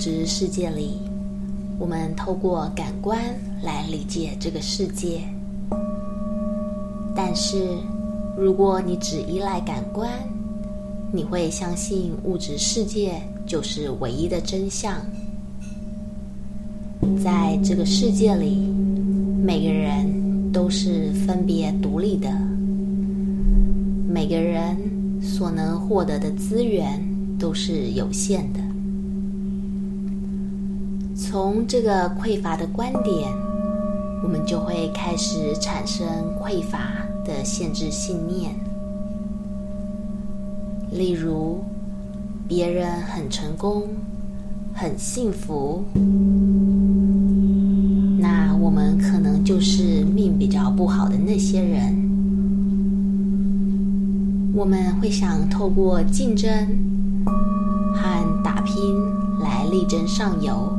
质世界里，我们透过感官来理解这个世界。但是，如果你只依赖感官，你会相信物质世界就是唯一的真相。在这个世界里，每个人都是分别独立的，每个人所能获得的资源都是有限的。从这个匮乏的观点，我们就会开始产生匮乏的限制信念。例如，别人很成功，很幸福。那我们可能就是命比较不好的那些人，我们会想透过竞争和打拼来力争上游，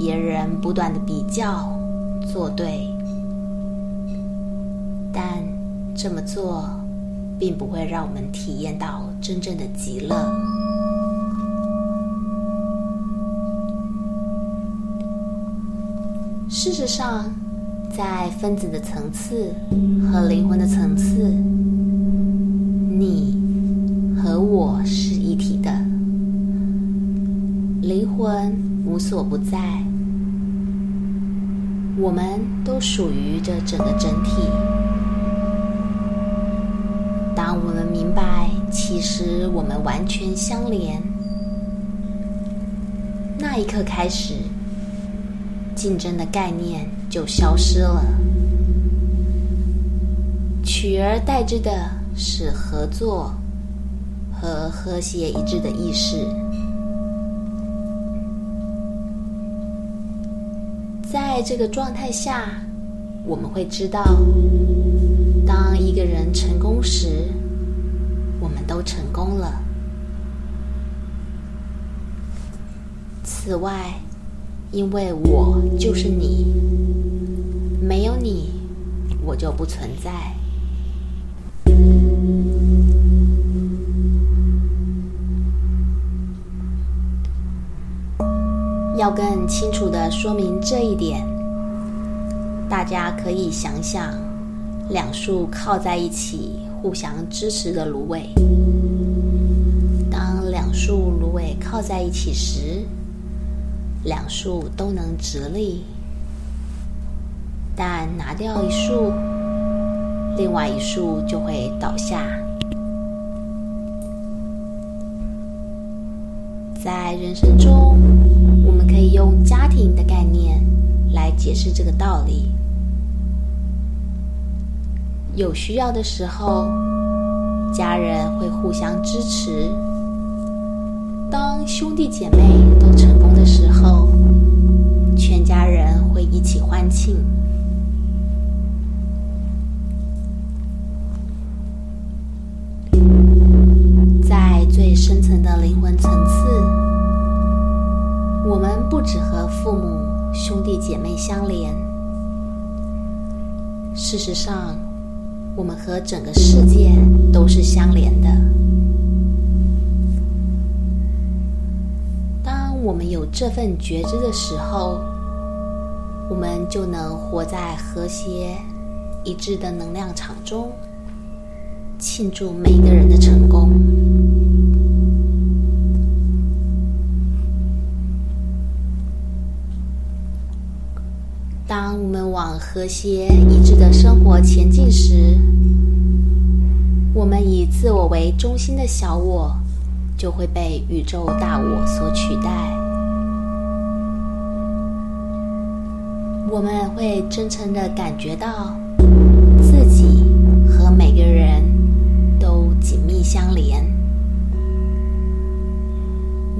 别人不断的比较作对，但这么做并不会让我们体验到真正的极乐。事实上，在分子的层次和灵魂的层次，你和我是一体的。灵魂无所不在，我们都属于这整个整体。当我们明白，其实我们完全相连，那一刻开始。竞争的概念就消失了，取而代之的是合作和和谐一致的意识。在这个状态下，我们会知道，当一个人成功时，我们都成功了。此外，因为我就是你，没有你，我就不存在。要更清楚的说明这一点，大家可以想想两束靠在一起、互相支持的芦苇。当两束芦苇靠在一起时，两束都能直立，但拿掉一束，另外一束就会倒下。在人生中，解释这个道理。有需要的时候，家人会互相支持。当兄弟姐妹都成功的时候，全家人会一起欢庆。在最深层的灵魂层次，我们不只和父母、兄弟姐妹相连，事实上，我们和整个世界都是相连的。当我们有这份觉知的时候，我们就能活在和谐一致的能量场中，庆祝每个人的成功。和谐一致的生活前进时，我们以自我为中心的小我，就会被宇宙大我所取代。我们会真诚的感觉到自己和每个人都紧密相连。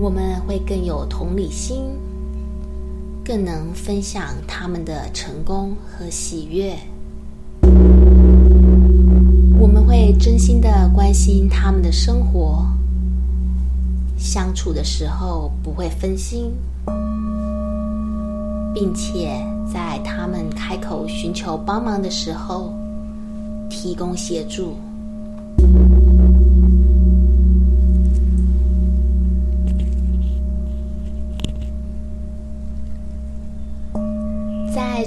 我们会更有同理心，更能分享他们的成功和喜悦。我们会真心的关心他们的生活。相处的时候不会分心，并且在他们开口寻求帮忙的时候，提供协助。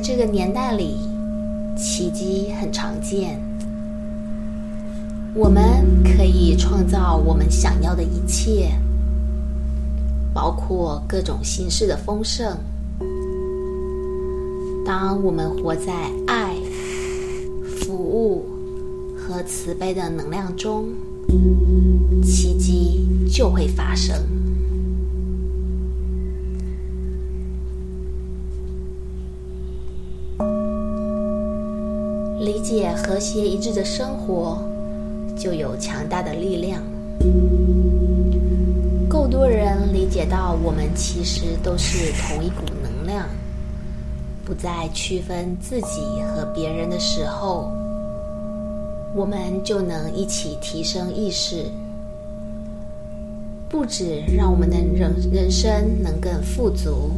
这个年代里，奇迹很常见。我们可以创造我们想要的一切，包括各种形式的丰盛。当我们活在爱、服务和慈悲的能量中，奇迹就会发生。理解和谐一致的生活，就有强大的力量。够多人理解到，我们其实都是同一股能量。不再区分自己和别人的时候，我们就能一起提升意识，不止让我们的人人生能更富足，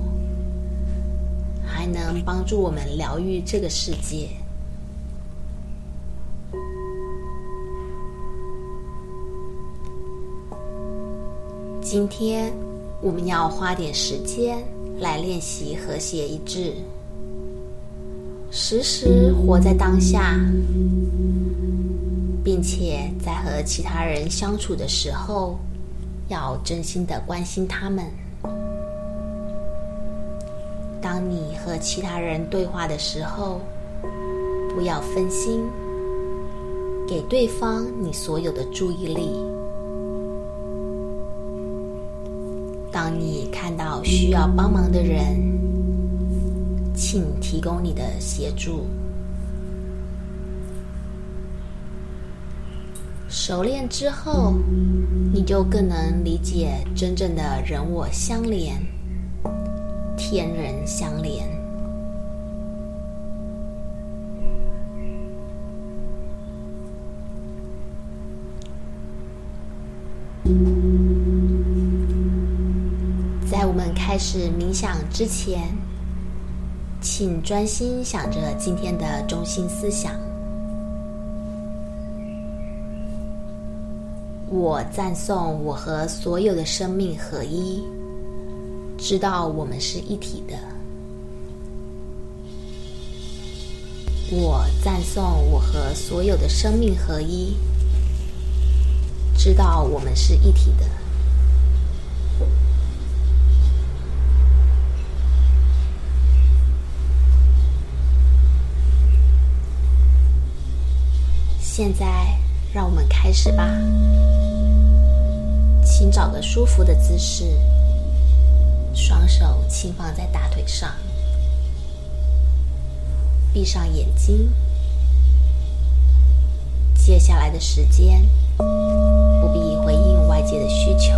还能帮助我们疗愈这个世界。今天我们要花点时间来练习和谐一致。时时活在当下，并且在和其他人相处的时候，要真心的关心他们。当你和其他人对话的时候，不要分心，给对方你所有的注意力。当你看到需要帮忙的人，请提供你的协助。熟练之后，你就更能理解真正的人我相连，天人相连。开始冥想之前。请专心想着今天的中心思想。我赞颂我和所有的生命合一，知道我们是一体的。我赞颂我和所有的生命合一，知道我们是一体的。现在，让我们开始吧。请找个舒服的姿势，双手轻放在大腿上，闭上眼睛。接下来的时间，不必回应外界的需求，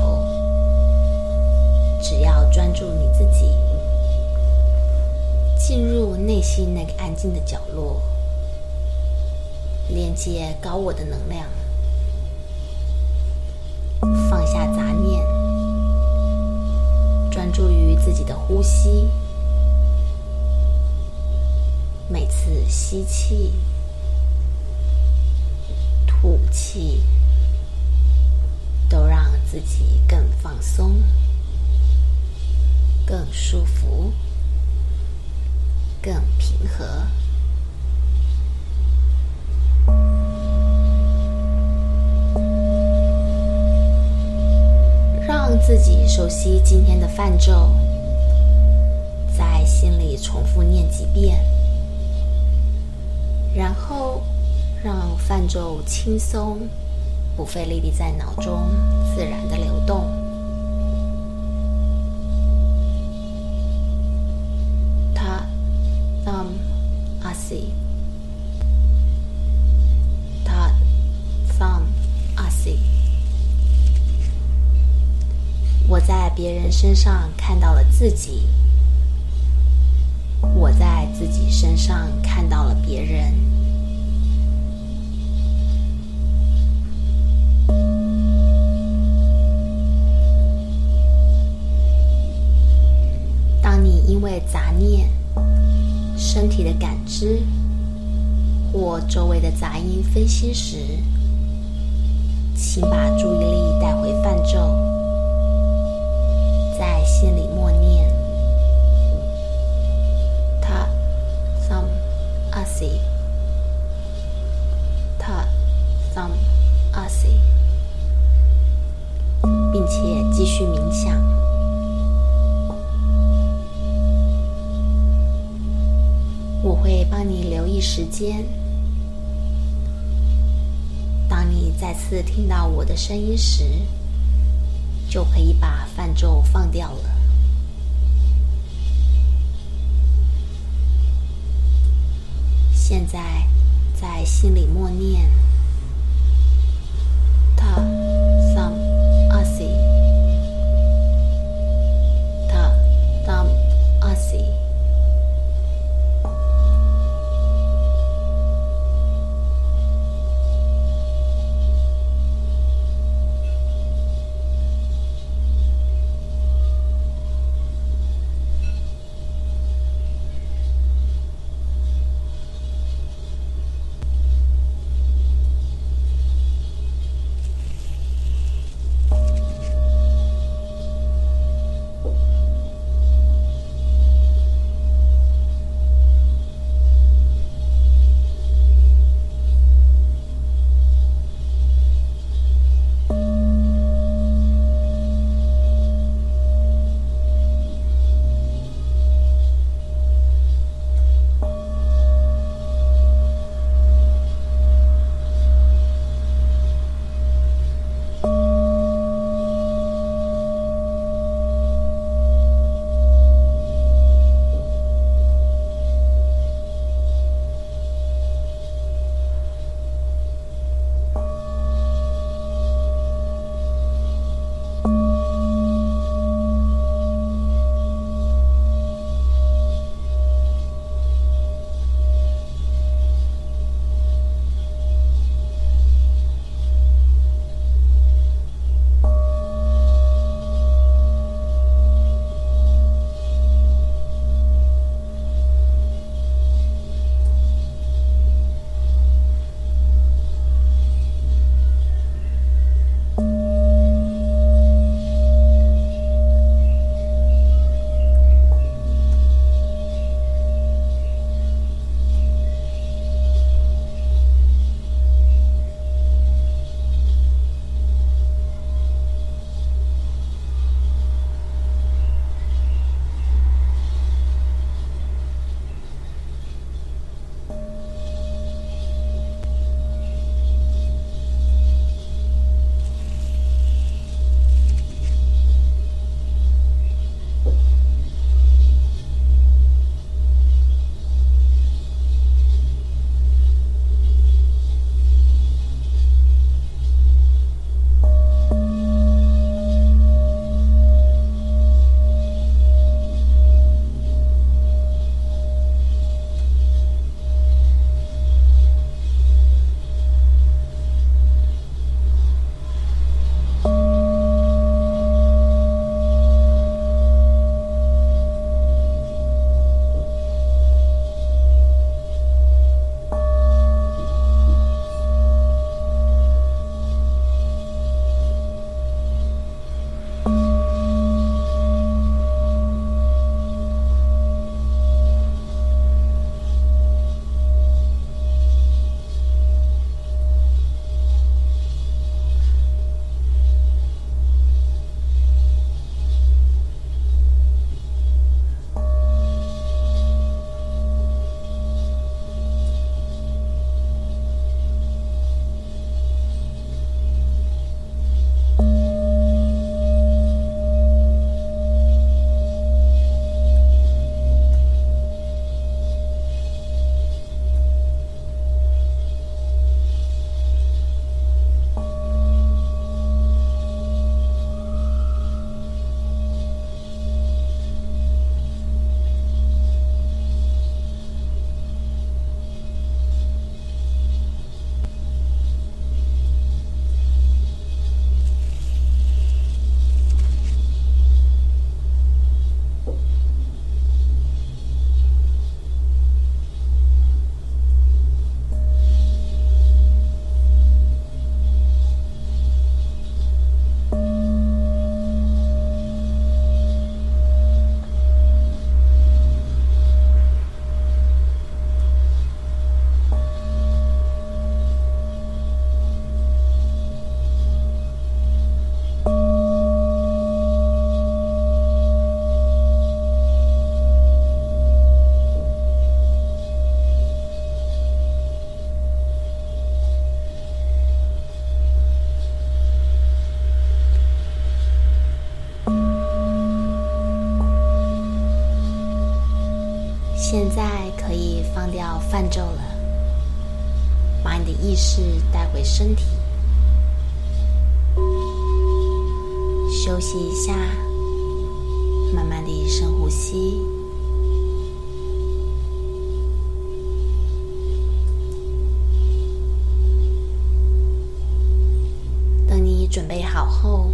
只要专注你自己，进入内心那个安静的角落。连接高我的能量，放下杂念，专注于自己的呼吸。每次吸气、吐气，都让自己更放松、更舒服、更平和。自己熟悉今天的泛咒，在心里重复念几遍，然后让泛咒轻松、不费力地在脑中自然的流动。身上看到了自己，我在自己身上看到了别人。当你因为杂念、身体的感知或周围的杂音分心时，请把注意力带回梵咒，在心里默念。他桑阿西，并且继续冥想。我会帮你留意时间。当你再次听到我的声音时，就可以把泛咒放掉了。现在，在心里默念。现在可以放掉泛咒了，把你的意识带回身体，休息一下，慢慢地深呼吸。等你准备好后，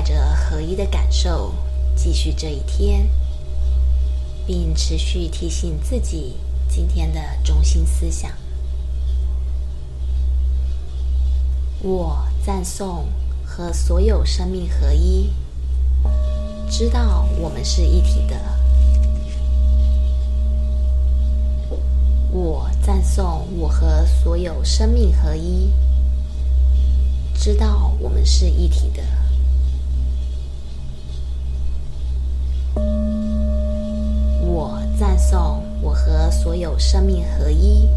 带着合一的感受继续这一天，并持续提醒自己今天的中心思想：我赞颂和所有生命合一，知道我们是一体的。我赞颂我和所有生命合一。知道我们是一体的，赞颂我和所有生命合一。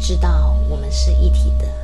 知道我们是一体的。